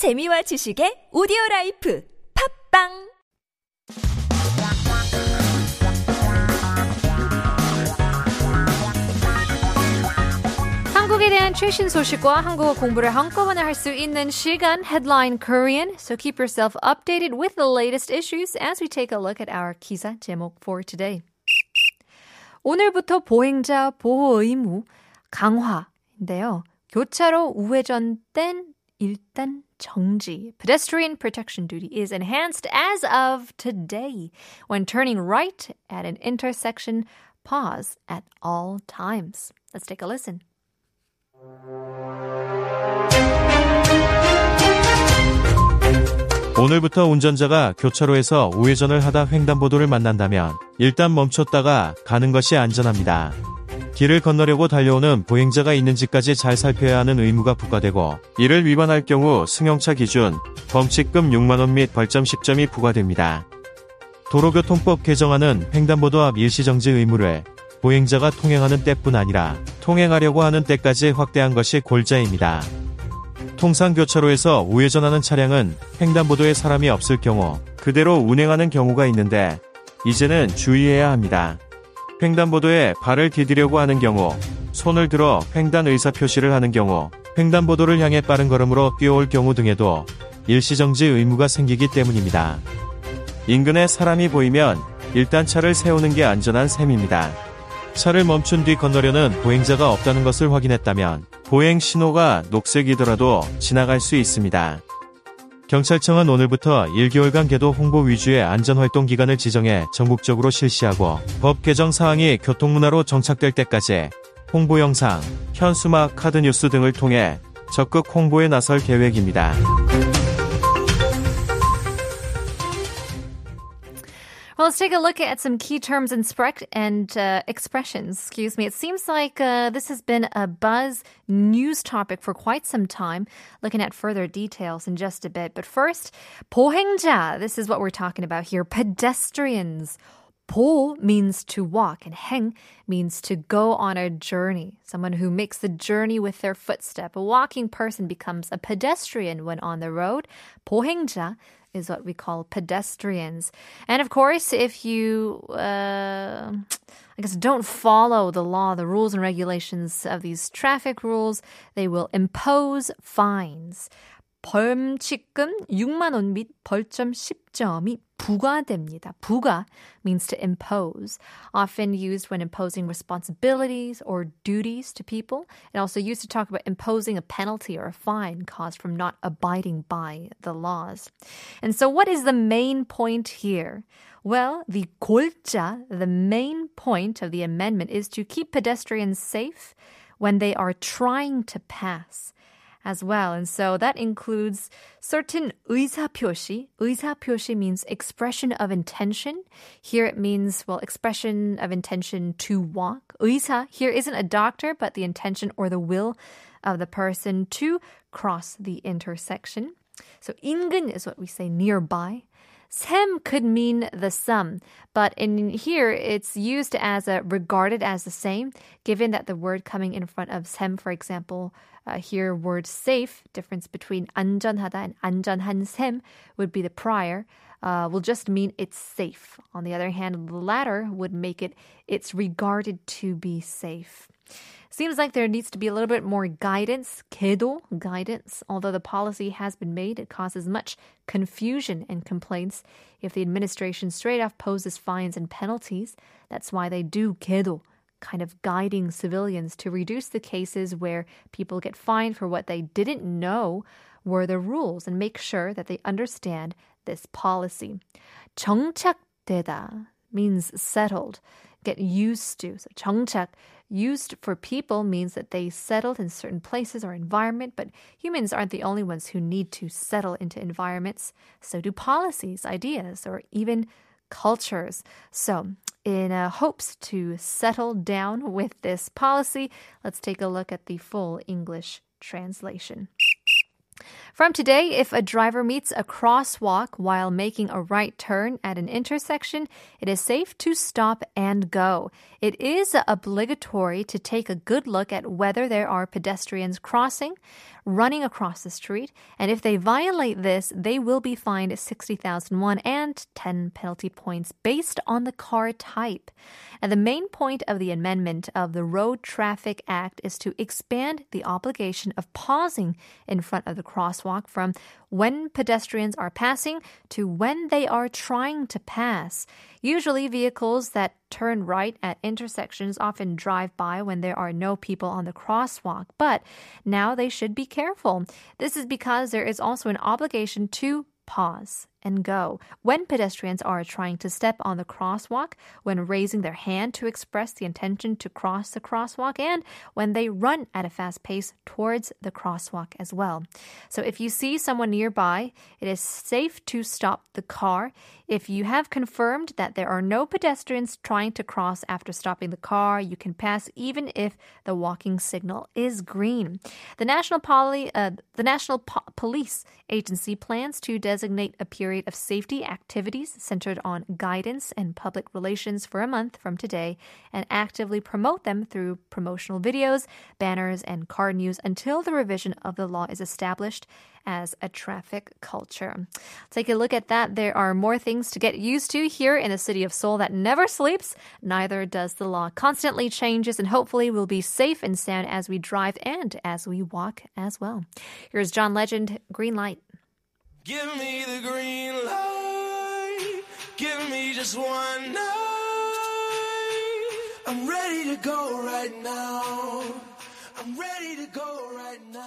재미와 지식의 오디오 라이프 팝빵 한국에 대한 최신 소식과 한국어 공부를 한꺼번에 할 수 있는 시간 Headline Korean. So keep yourself updated with the latest issues as we take a look at our 기사 제목 for today. 오늘부터 보행자 보호 의무 강화인데요. 교차로 우회전 땐 일단 정지. Pedestrian protection duty is enhanced as of today. When turning right at an intersection, pause at all times. Let's take a listen. 오늘부터 운전자가 교차로에서 우회전을 하다 횡단보도를 만난다면 일단 멈췄다가 가는 것이 안전합니다. 길을 건너려고 달려오는 보행자가 있는지까지 잘 살펴야 하는 의무가 부과되고 이를 위반할 경우 승용차 기준 범칙금 6만원 및 벌점 10점이 부과됩니다. 도로교통법 개정안은 횡단보도 앞 일시정지 의무를 보행자가 통행하는 때뿐 아니라 통행하려고 하는 때까지 확대한 것이 골자입니다. 통상 교차로에서 우회전하는 차량은 횡단보도에 사람이 없을 경우 그대로 운행하는 경우가 있는데 이제는 주의해야 합니다. 횡단보도에 발을 디디려고 하는 경우, 손을 들어 횡단 의사 표시를 하는 경우, 횡단보도를 향해 빠른 걸음으로 뛰어올 경우 등에도 일시정지 의무가 생기기 때문입니다. 인근에 사람이 보이면 일단 차를 세우는 게 안전한 셈입니다. 차를 멈춘 뒤 건너려는 보행자가 없다는 것을 확인했다면 보행 신호가 녹색이더라도 지나갈 수 있습니다. 경찰청은 오늘부터 1개월간 계도 홍보 위주의 안전활동 기간을 지정해 전국적으로 실시하고 법 개정 사항이 교통문화로 정착될 때까지 홍보 영상, 현수막, 카드 뉴스 등을 통해 적극 홍보에 나설 계획입니다. Well, let's take a look at some key terms and, sprec- and uh, expressions. Excuse me. It seems like uh, this has been a buzz news topic for quite some time. Looking at further details in just a bit. But first, 보행자. This is what we're talking about here. Pedestrians. 보 means to walk and 행 means to go on a journey. Someone who makes the journey with their footstep. A walking person becomes a pedestrian when on the road. 보행자 is what we call pedestrians. And of course, if you, uh, I guess, don't follow the law, the rules and regulations of these traffic rules, they will impose fines. 벌칙금 6만 원 및 벌점 10점이 부과됩니다. 부과 means to impose, often used when imposing responsibilities or duties to people. It also used to talk about imposing a penalty or a fine caused from not abiding by the laws. And so what is the main point here? Well, the 골자, the main point of the amendment is to keep pedestrians safe when they are trying to pass as well. And so that includes certain 의사표시. 의사표시 means expression of intention. Here it means, well, expression of intention to walk. 의사 here isn't a doctor, but the intention or the will of the person to cross the intersection. So 인근 is what we say nearby. Sem could mean the sum, but in here it's used as a regarded as the same, given that the word coming in front of sem, for example, uh, here word safe, difference between 안전하다 and 안전한 셈 would be the prior, uh, will just mean it's safe. On the other hand, the latter would make it it's regarded to be safe. Seems like there needs to be a little bit more guidance, kedo guidance. Although the policy has been made, it causes much confusion and complaints if the administration straight off poses fines and penalties. That's why they do kedo, kind of guiding civilians to reduce the cases where people get fined for what they didn't know were the rules and make sure that they understand this policy. 정착되다 means settled, get used to. So 정착 used for people means that they settled in certain places or environment, but humans aren't the only ones who need to settle into environments. So do policies, ideas, or even cultures. So, in uh, hopes to settle down with this policy, let's take a look at the full English translation. From today, if a driver meets a crosswalk while making a right turn at an intersection, it is safe to stop and go. It is obligatory to take a good look at whether there are pedestrians crossing, running across the street, and if they violate this, they will be fined 60,000 won and 10 penalty points based on the car type. And the main point of the amendment of the Road Traffic Act is to expand the obligation of pausing in front of the crosswalk from when pedestrians are passing to when they are trying to pass. Usually, vehicles that turn right at intersections often drive by when there are no people on the crosswalk, but now they should be careful. This is because there is also an obligation to pause and go when pedestrians are trying to step on the crosswalk, when raising their hand to express the intention to cross the crosswalk, and when they run at a fast pace towards the crosswalk as well. So if you see someone nearby, it is safe to stop the car. If you have confirmed that there are no pedestrians trying to cross after stopping the car, you can pass even if the walking signal is green. The National, Poly, uh, the National po- Police Agency plans to designate a period period of safety activities centered on guidance and public relations for a month from today and actively promote them through promotional videos, banners, and card news until the revision of the law is established as a traffic culture. Take a look at that. There are more things to get used to here in the city of Seoul that never sleeps. Neither does the law. Constantly changes, and hopefully we'll be safe and sound as we drive and as we walk as well. Here's John Legend, Green Light. Give me the green light. Give me just one night. I'm ready to go right now. I'm ready to go right now.